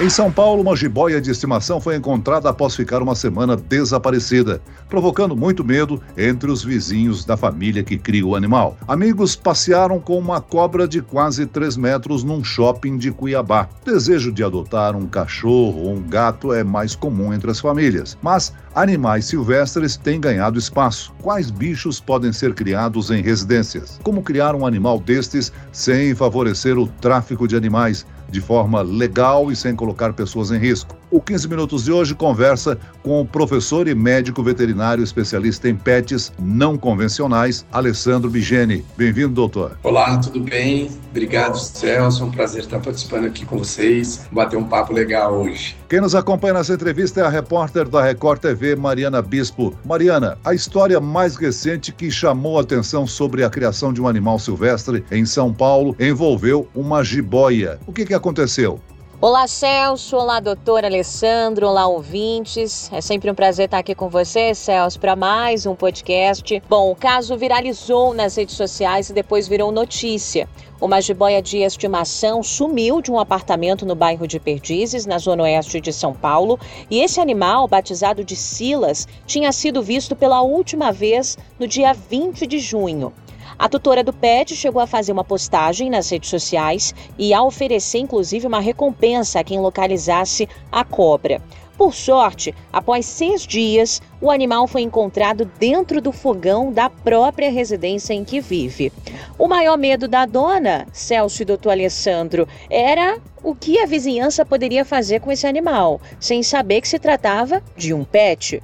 Em São Paulo, uma jiboia de estimação foi encontrada após ficar uma semana desaparecida, provocando muito medo entre os vizinhos da família que cria o animal. Amigos passearam com uma cobra de quase 3 metros num shopping de Cuiabá. Desejo de adotar um cachorro ou um gato é mais comum entre as famílias, mas animais silvestres têm ganhado espaço. Quais bichos podem ser criados em residências? Como criar um animal destes sem favorecer o tráfico de animais? De forma legal e sem colocar pessoas em risco. O 15 Minutos de hoje conversa com o professor e médico veterinário especialista em pets não convencionais, Alessandro Bigeni. Bem-vindo, doutor. Olá, tudo bem? Obrigado, Celso. É um prazer estar participando aqui com vocês, bater um papo legal hoje. Quem nos acompanha nessa entrevista é a repórter da Record TV, Mariana Bispo. Mariana, a história mais recente que chamou a atenção sobre a criação de um animal silvestre em São Paulo envolveu uma jiboia. O que, que aconteceu? Olá, Celso. Olá, doutor Alessandro. Olá, ouvintes. É sempre um prazer estar aqui com você, Celso, para mais um podcast. Bom, o caso viralizou nas redes sociais e depois virou notícia. Uma jiboia de estimação sumiu de um apartamento no bairro de Perdizes, na zona oeste de São Paulo, e esse animal, batizado de Silas, tinha sido visto pela última vez no dia 20 de junho. A tutora do PET chegou a fazer uma postagem nas redes sociais e a oferecer inclusive uma recompensa a quem localizasse a cobra. Por sorte, após seis dias, o animal foi encontrado dentro do fogão da própria residência em que vive. O maior medo da dona, Celso e doutor Alessandro, era o que a vizinhança poderia fazer com esse animal, sem saber que se tratava de um pet.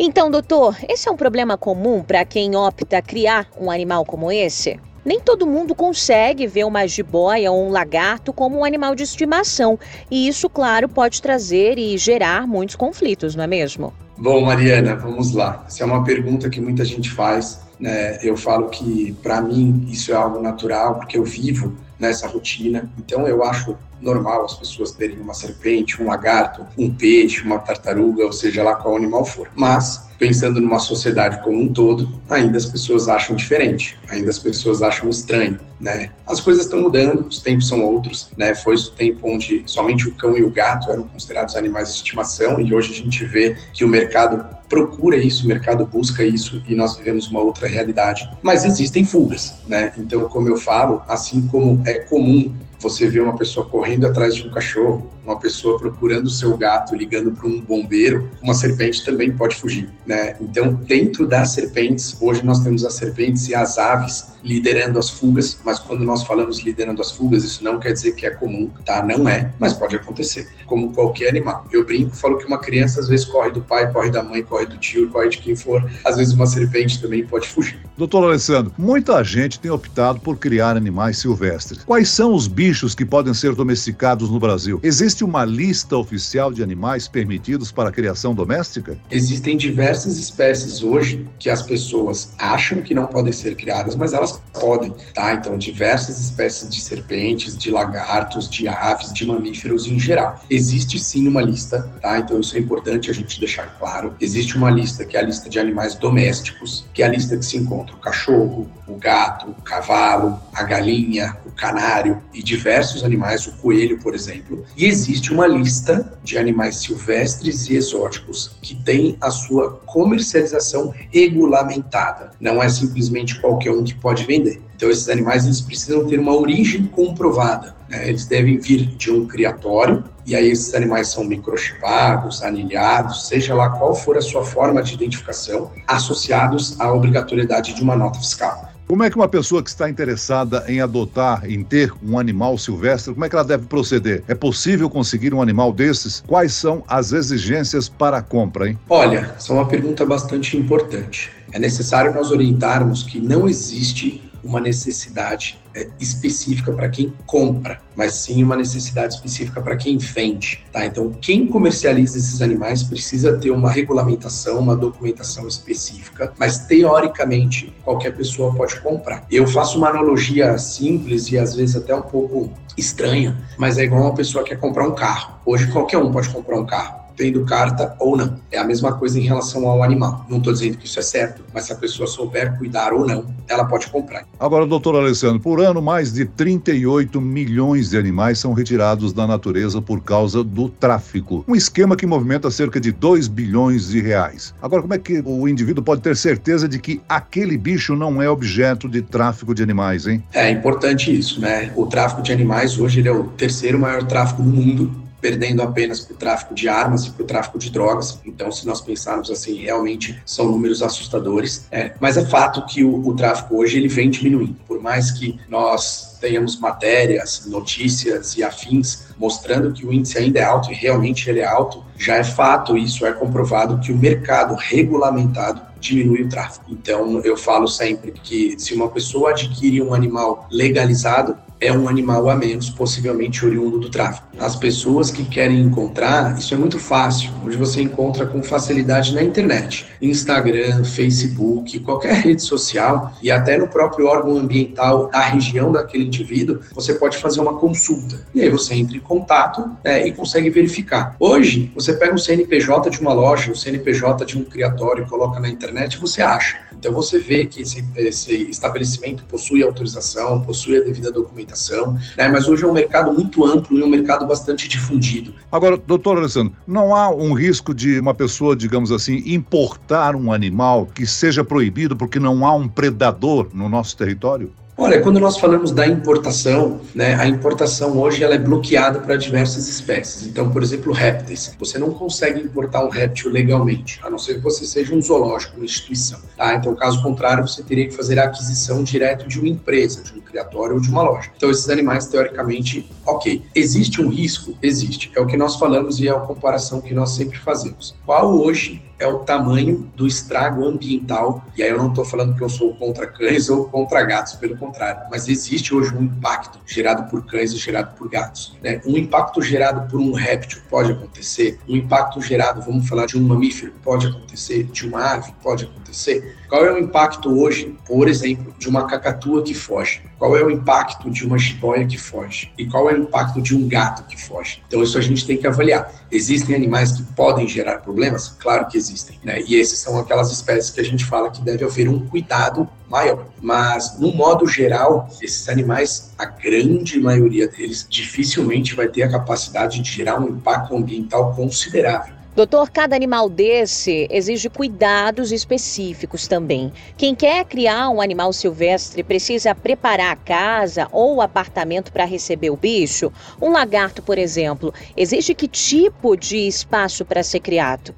Então, doutor, esse é um problema comum para quem opta criar um animal como esse? Nem todo mundo consegue ver uma jiboia ou um lagarto como um animal de estimação, e isso, claro, pode trazer e gerar muitos conflitos, não é mesmo? Bom, Mariana, vamos lá. Essa é uma pergunta que muita gente faz. Né? Eu falo que, para mim, isso é algo natural, porque eu vivo nessa rotina. Então, eu acho normal as pessoas terem uma serpente, um lagarto, um peixe, uma tartaruga, ou seja lá qual animal for. Mas pensando numa sociedade como um todo, ainda as pessoas acham diferente, ainda as pessoas acham estranho, né? As coisas estão mudando, os tempos são outros, né? Foi o tempo onde somente o cão e o gato eram considerados animais de estimação e hoje a gente vê que o mercado procura isso, o mercado busca isso e nós vivemos uma outra realidade. Mas existem fugas, né? Então, como eu falo, assim como é comum você vê uma pessoa correndo atrás de um cachorro, uma pessoa procurando o seu gato, ligando para um bombeiro, uma serpente também pode fugir, né? Então, dentro das serpentes, hoje nós temos as serpentes e as aves liderando as fugas, mas quando nós falamos liderando as fugas, isso não quer dizer que é comum, tá? Não é, mas pode acontecer, como qualquer animal. Eu brinco, falo que uma criança às vezes corre do pai, corre da mãe, corre do tio, corre de quem for. Às vezes uma serpente também pode fugir. Doutor Alessandro, muita gente tem optado por criar animais silvestres. Quais são os bichos que podem ser domesticados no Brasil? Existe uma lista oficial de animais permitidos para a criação doméstica? Existem diversas espécies hoje que as pessoas acham que não podem ser criadas, mas elas podem, tá? Então, diversas espécies de serpentes, de lagartos, de aves, de mamíferos em geral. Existe sim uma lista, tá? Então, isso é importante a gente deixar claro. Existe uma lista que é a lista de animais domésticos, que é a lista que se encontra o cachorro, o gato, o cavalo, a galinha, o canário e diversos animais, o coelho, por exemplo. E existe uma lista de animais silvestres e exóticos que tem a sua comercialização regulamentada. Não é simplesmente qualquer um que pode vender. Então, esses animais eles precisam ter uma origem comprovada. Né? Eles devem vir de um criatório, e aí esses animais são microchipados, anilhados, seja lá qual for a sua forma de identificação, associados à obrigatoriedade de uma nota fiscal. Como é que uma pessoa que está interessada em adotar, em ter um animal silvestre, como é que ela deve proceder? É possível conseguir um animal desses? Quais são as exigências para a compra, hein? Olha, essa é uma pergunta bastante importante. É necessário nós orientarmos que não existe uma necessidade específica para quem compra, mas sim uma necessidade específica para quem vende. Tá? Então, quem comercializa esses animais precisa ter uma regulamentação, uma documentação específica, mas teoricamente qualquer pessoa pode comprar. Eu faço uma analogia simples e às vezes até um pouco estranha, mas é igual uma pessoa que quer comprar um carro. Hoje qualquer um pode comprar um carro tendo carta ou não. É a mesma coisa em relação ao animal. Não estou dizendo que isso é certo, mas se a pessoa souber cuidar ou não, ela pode comprar. Agora, doutor Alessandro, por ano, mais de 38 milhões de animais são retirados da natureza por causa do tráfico. Um esquema que movimenta cerca de 2 bilhões de reais. Agora, como é que o indivíduo pode ter certeza de que aquele bicho não é objeto de tráfico de animais, hein? É importante isso, né? O tráfico de animais hoje ele é o terceiro maior tráfico do mundo perdendo apenas para o tráfico de armas e para o tráfico de drogas. Então, se nós pensarmos assim, realmente são números assustadores. É, mas é fato que o, o tráfico hoje ele vem diminuindo. Por mais que nós tenhamos matérias, notícias e afins mostrando que o índice ainda é alto e realmente ele é alto, já é fato, isso é comprovado que o mercado regulamentado diminui o tráfico. Então, eu falo sempre que se uma pessoa adquire um animal legalizado, é um animal a menos, possivelmente oriundo do tráfico. As pessoas que querem encontrar, isso é muito fácil. Hoje você encontra com facilidade na internet, Instagram, Facebook, qualquer rede social e até no próprio órgão ambiental da região daquele indivíduo, você pode fazer uma consulta. E aí você entra em contato é, e consegue verificar. Hoje, você pega o CNPJ de uma loja, o CNPJ de um criatório e coloca na internet, você acha. Então você vê que esse, esse estabelecimento possui autorização, possui a devida documentação, né? mas hoje é um mercado muito amplo e um mercado bastante difundido. Agora, doutor Alessandro, não há um risco de uma pessoa, digamos assim, importar um animal que seja proibido porque não há um predador no nosso território? Olha, quando nós falamos da importação, né, a importação hoje ela é bloqueada para diversas espécies. Então, por exemplo, répteis. Você não consegue importar um réptil legalmente, a não ser que você seja um zoológico, uma instituição. Tá? Então, caso contrário, você teria que fazer a aquisição direto de uma empresa, de um criatório ou de uma loja. Então, esses animais, teoricamente, ok. Existe um risco? Existe. É o que nós falamos e é a comparação que nós sempre fazemos. Qual hoje é o tamanho do estrago ambiental. E aí eu não estou falando que eu sou contra cães ou contra gatos, pelo contrário. Mas existe hoje um impacto gerado por cães e gerado por gatos. Né? Um impacto gerado por um réptil pode acontecer. Um impacto gerado, vamos falar de um mamífero, pode acontecer. De uma ave, pode acontecer. Qual é o impacto hoje, por exemplo, de uma cacatua que foge? Qual é o impacto de uma jiboia que foge? E qual é o impacto de um gato que foge? Então, isso a gente tem que avaliar. Existem animais que podem gerar problemas? Claro que existem. Né? E esses são aquelas espécies que a gente fala que deve haver um cuidado maior. Mas, no modo geral, esses animais, a grande maioria deles, dificilmente vai ter a capacidade de gerar um impacto ambiental considerável. Doutor, cada animal desse exige cuidados específicos também. Quem quer criar um animal silvestre precisa preparar a casa ou o apartamento para receber o bicho? Um lagarto, por exemplo, exige que tipo de espaço para ser criado?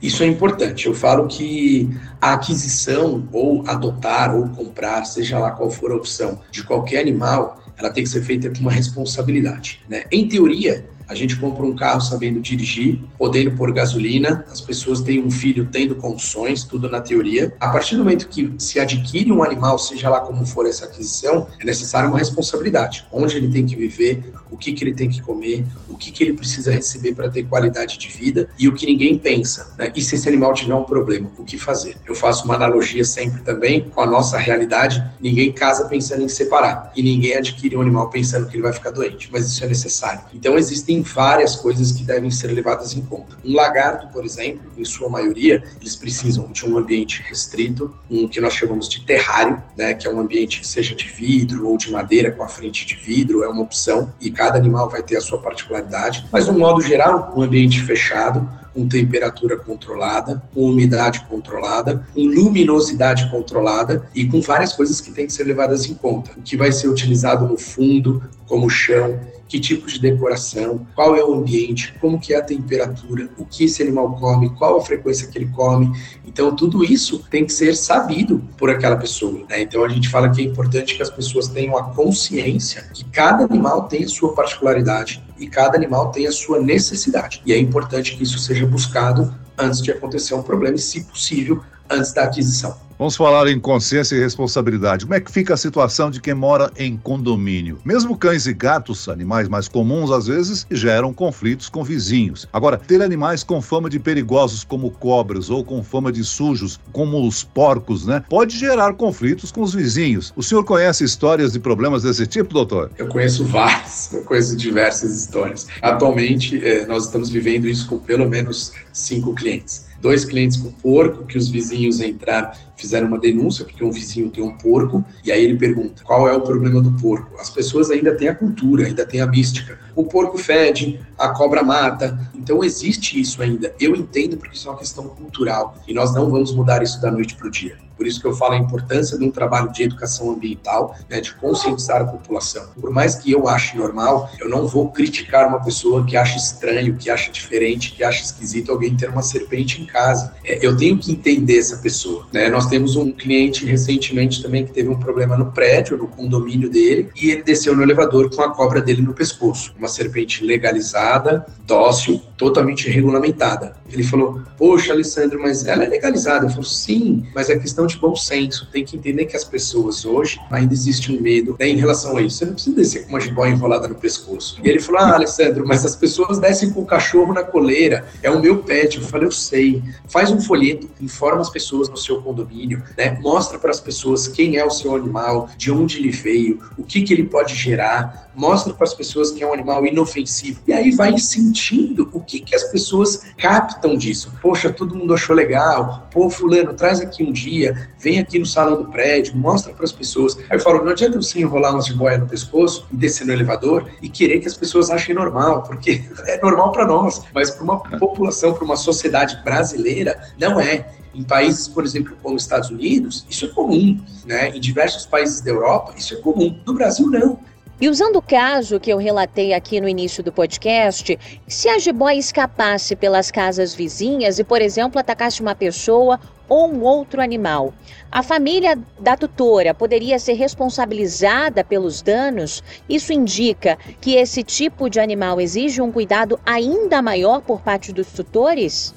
Isso é importante. Eu falo que a aquisição, ou adotar, ou comprar, seja lá qual for a opção, de qualquer animal, ela tem que ser feita com uma responsabilidade. Né? Em teoria, a gente compra um carro sabendo dirigir, podendo pôr gasolina, as pessoas têm um filho tendo condições, tudo na teoria. A partir do momento que se adquire um animal, seja lá como for essa aquisição, é necessária uma responsabilidade. Onde ele tem que viver, o que, que ele tem que comer, o que, que ele precisa receber para ter qualidade de vida e o que ninguém pensa. Né? E se esse animal tiver um problema, o que fazer? Eu faço uma analogia sempre também com a nossa realidade. Ninguém casa pensando em separar e ninguém adquire um animal pensando que ele vai ficar doente, mas isso é necessário. Então existem várias coisas que devem ser levadas em conta. Um lagarto, por exemplo, em sua maioria, eles precisam de um ambiente restrito, um que nós chamamos de terrário, né, que é um ambiente que seja de vidro ou de madeira com a frente de vidro, é uma opção, e cada animal vai ter a sua particularidade, mas no modo geral, um ambiente fechado, com temperatura controlada, com umidade controlada, com luminosidade controlada e com várias coisas que têm que ser levadas em conta. O que vai ser utilizado no fundo, como chão, que tipo de decoração, qual é o ambiente, como que é a temperatura, o que esse animal come, qual a frequência que ele come. Então, tudo isso tem que ser sabido por aquela pessoa. Né? Então, a gente fala que é importante que as pessoas tenham a consciência que cada animal tem a sua particularidade e cada animal tem a sua necessidade. E é importante que isso seja buscado antes de acontecer um problema e, se possível, antes da aquisição. Vamos falar em consciência e responsabilidade. Como é que fica a situação de quem mora em condomínio? Mesmo cães e gatos, animais mais comuns, às vezes geram conflitos com vizinhos. Agora, ter animais com fama de perigosos, como cobras, ou com fama de sujos, como os porcos, né? Pode gerar conflitos com os vizinhos. O senhor conhece histórias de problemas desse tipo, doutor? Eu conheço várias, eu conheço diversas histórias. Atualmente, eh, nós estamos vivendo isso com pelo menos cinco clientes dois clientes com porco, que os vizinhos entraram, fizeram uma denúncia, porque um vizinho tem um porco, e aí ele pergunta: qual é o problema do porco? As pessoas ainda têm a cultura, ainda têm a mística. O porco fede, a cobra mata, então existe isso ainda. Eu entendo porque isso é uma questão cultural, e nós não vamos mudar isso da noite para o dia. Por isso que eu falo a importância de um trabalho de educação ambiental, né, de conscientizar a população. Por mais que eu ache normal, eu não vou criticar uma pessoa que acha estranho, que acha diferente, que acha esquisito alguém ter uma serpente em casa. É, eu tenho que entender essa pessoa. Né? Nós temos um cliente recentemente também que teve um problema no prédio, no condomínio dele, e ele desceu no elevador com a cobra dele no pescoço. Uma serpente legalizada, dócil, totalmente regulamentada. Ele falou: Poxa, Alessandro, mas ela é legalizada. Eu falei: Sim, mas é questão de bom senso. Tem que entender que as pessoas hoje ainda existe um medo né, em relação a isso. Você não precisa descer com uma jiboia enrolada no pescoço. E ele falou: Ah, Alessandro, mas as pessoas descem com o cachorro na coleira. É o meu pet. Eu falei: Eu sei. Faz um folheto, informa as pessoas no seu condomínio, né? Mostra para as pessoas quem é o seu animal, de onde ele veio, o que, que ele pode gerar. Mostra para as pessoas que é um animal inofensivo. E aí vai sentindo o que, que as pessoas captam disso. Poxa, todo mundo achou legal. Pô, fulano, traz aqui um dia, vem aqui no salão do prédio, mostra para as pessoas. Aí eu falo, não adianta você enrolar umas de boia no pescoço e descer no elevador e querer que as pessoas achem normal, porque é normal para nós, mas para uma população, para uma sociedade brasileira, não é. Em países, por exemplo, como os Estados Unidos, isso é comum, né? Em diversos países da Europa, isso é comum. No Brasil, não. E usando o caso que eu relatei aqui no início do podcast, se a jiboia escapasse pelas casas vizinhas e, por exemplo, atacasse uma pessoa ou um outro animal, a família da tutora poderia ser responsabilizada pelos danos? Isso indica que esse tipo de animal exige um cuidado ainda maior por parte dos tutores?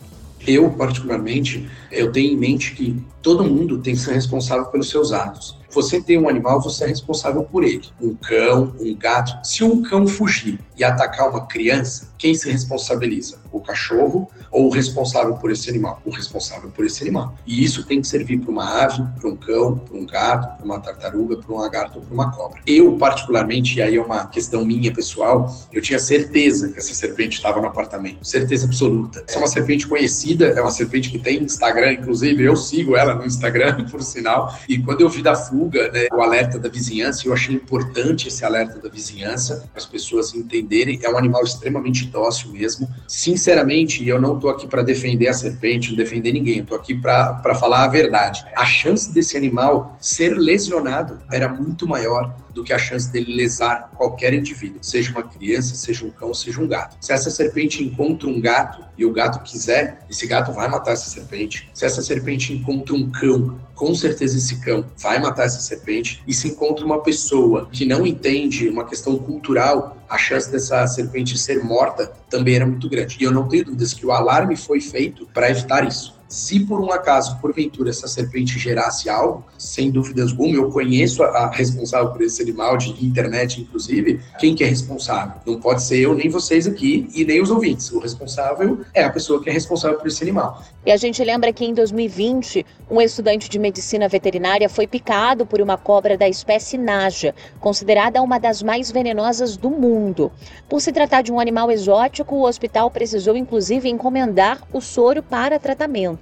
Eu, particularmente, eu tenho em mente que todo mundo tem que ser responsável pelos seus atos. Você tem um animal, você é responsável por ele. Um cão, um gato. Se um cão fugir e atacar uma criança, quem se responsabiliza? O cachorro ou o responsável por esse animal? O responsável por esse animal. E isso tem que servir para uma ave, para um cão, para um gato, para uma tartaruga, para um lagarto ou para uma cobra. Eu, particularmente, e aí é uma questão minha pessoal, eu tinha certeza que essa serpente estava no apartamento. Certeza absoluta. Essa é uma serpente conhecida, é uma serpente que tem Instagram, inclusive eu sigo ela no Instagram, por sinal. E quando eu vi da fuga, né, o alerta da vizinhança, eu achei importante esse alerta da vizinhança, as pessoas entenderem. É um animal extremamente dócil mesmo. Sinceramente, eu não estou aqui para defender a serpente, não defender ninguém, estou aqui para falar a verdade. A chance desse animal ser lesionado era muito maior do que a chance dele lesar qualquer indivíduo, seja uma criança, seja um cão, seja um gato. Se essa serpente encontra um gato e o gato quiser, esse gato vai matar essa serpente. Se essa serpente encontra um cão, com certeza esse cão vai matar essa serpente. E se encontra uma pessoa que não entende uma questão cultural, a chance dessa serpente ser morta também era muito grande. E eu não tenho dúvidas que o alarme foi feito para evitar isso. Se por um acaso, porventura, essa serpente gerasse algo, sem dúvidas alguma, eu conheço a, responsável por esse animal, de internet inclusive, quem que é responsável? Não pode ser eu, nem vocês aqui e nem os ouvintes. O responsável é a pessoa que é responsável por esse animal. E a gente lembra que em 2020, um estudante de medicina veterinária foi picado por uma cobra da espécie Naja, considerada uma das mais venenosas do mundo. Por se tratar de um animal exótico, o hospital precisou inclusive encomendar o soro para tratamento.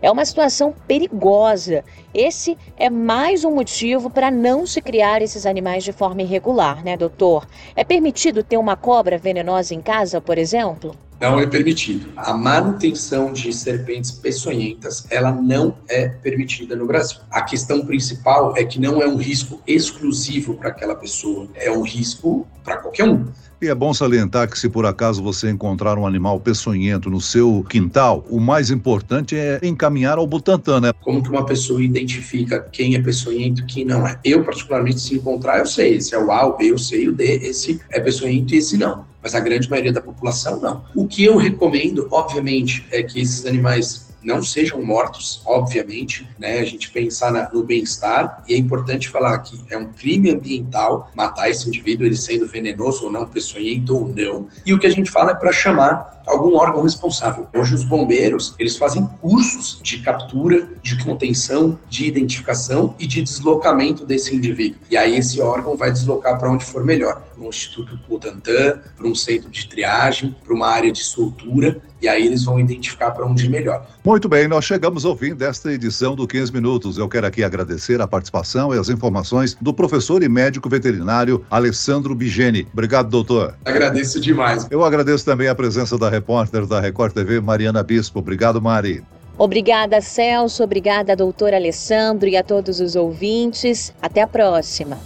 É uma situação perigosa. Esse é mais um motivo para não se criar esses animais de forma irregular, né, doutor? É permitido ter uma cobra venenosa em casa, por exemplo? Não é permitido. A manutenção de serpentes peçonhentas, ela não é permitida no Brasil. A questão principal é que não é um risco exclusivo para aquela pessoa, é um risco para qualquer um. E é bom salientar que se por acaso você encontrar um animal peçonhento no seu quintal, o mais importante é encaminhar ao Butantan, né? Como que uma pessoa identifica quem é peçonhento e quem não é? Eu, particularmente, se encontrar, eu sei. Esse é o A, o B, eu sei o D, esse é peçonhento e esse não. Mas a grande maioria da população, não. O que eu recomendo, obviamente, é que esses animais não sejam mortos, obviamente, né? A gente pensar na, no bem-estar e é importante falar que é um crime ambiental matar esse indivíduo, ele sendo venenoso ou não, peçonhento ou não. E o que a gente fala é para chamar algum órgão responsável. Hoje os bombeiros, eles fazem cursos de captura, de contenção, de identificação e de deslocamento desse indivíduo. E aí esse órgão vai deslocar para onde for melhor, para um Instituto Butantan, para um centro de triagem, para uma área de soltura, e aí eles vão identificar para onde melhor. Muito bem, nós chegamos ao fim desta edição do 15 Minutos. Eu quero aqui agradecer a participação e as informações do professor e médico veterinário Alessandro Bigeni. Obrigado, doutor. Agradeço demais. Eu agradeço também a presença da repórter da Record TV, Mariana Bispo. Obrigado, Mari. Obrigada, Celso. Obrigada, doutor Alessandro e a todos os ouvintes. Até a próxima.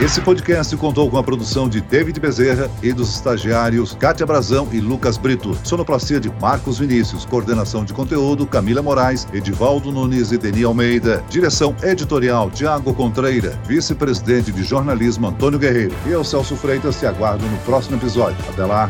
Esse podcast contou com a produção de David Bezerra e dos estagiários Kátia Brazão e Lucas Brito. Sonoplastia de Marcos Vinícius. Coordenação de conteúdo Camila Moraes, Edivaldo Nunes e Deni Almeida. Direção editorial Tiago Contreira. Vice-presidente de jornalismo Antônio Guerreiro. E eu, Celso Freitas, te aguardo no próximo episódio. Até lá.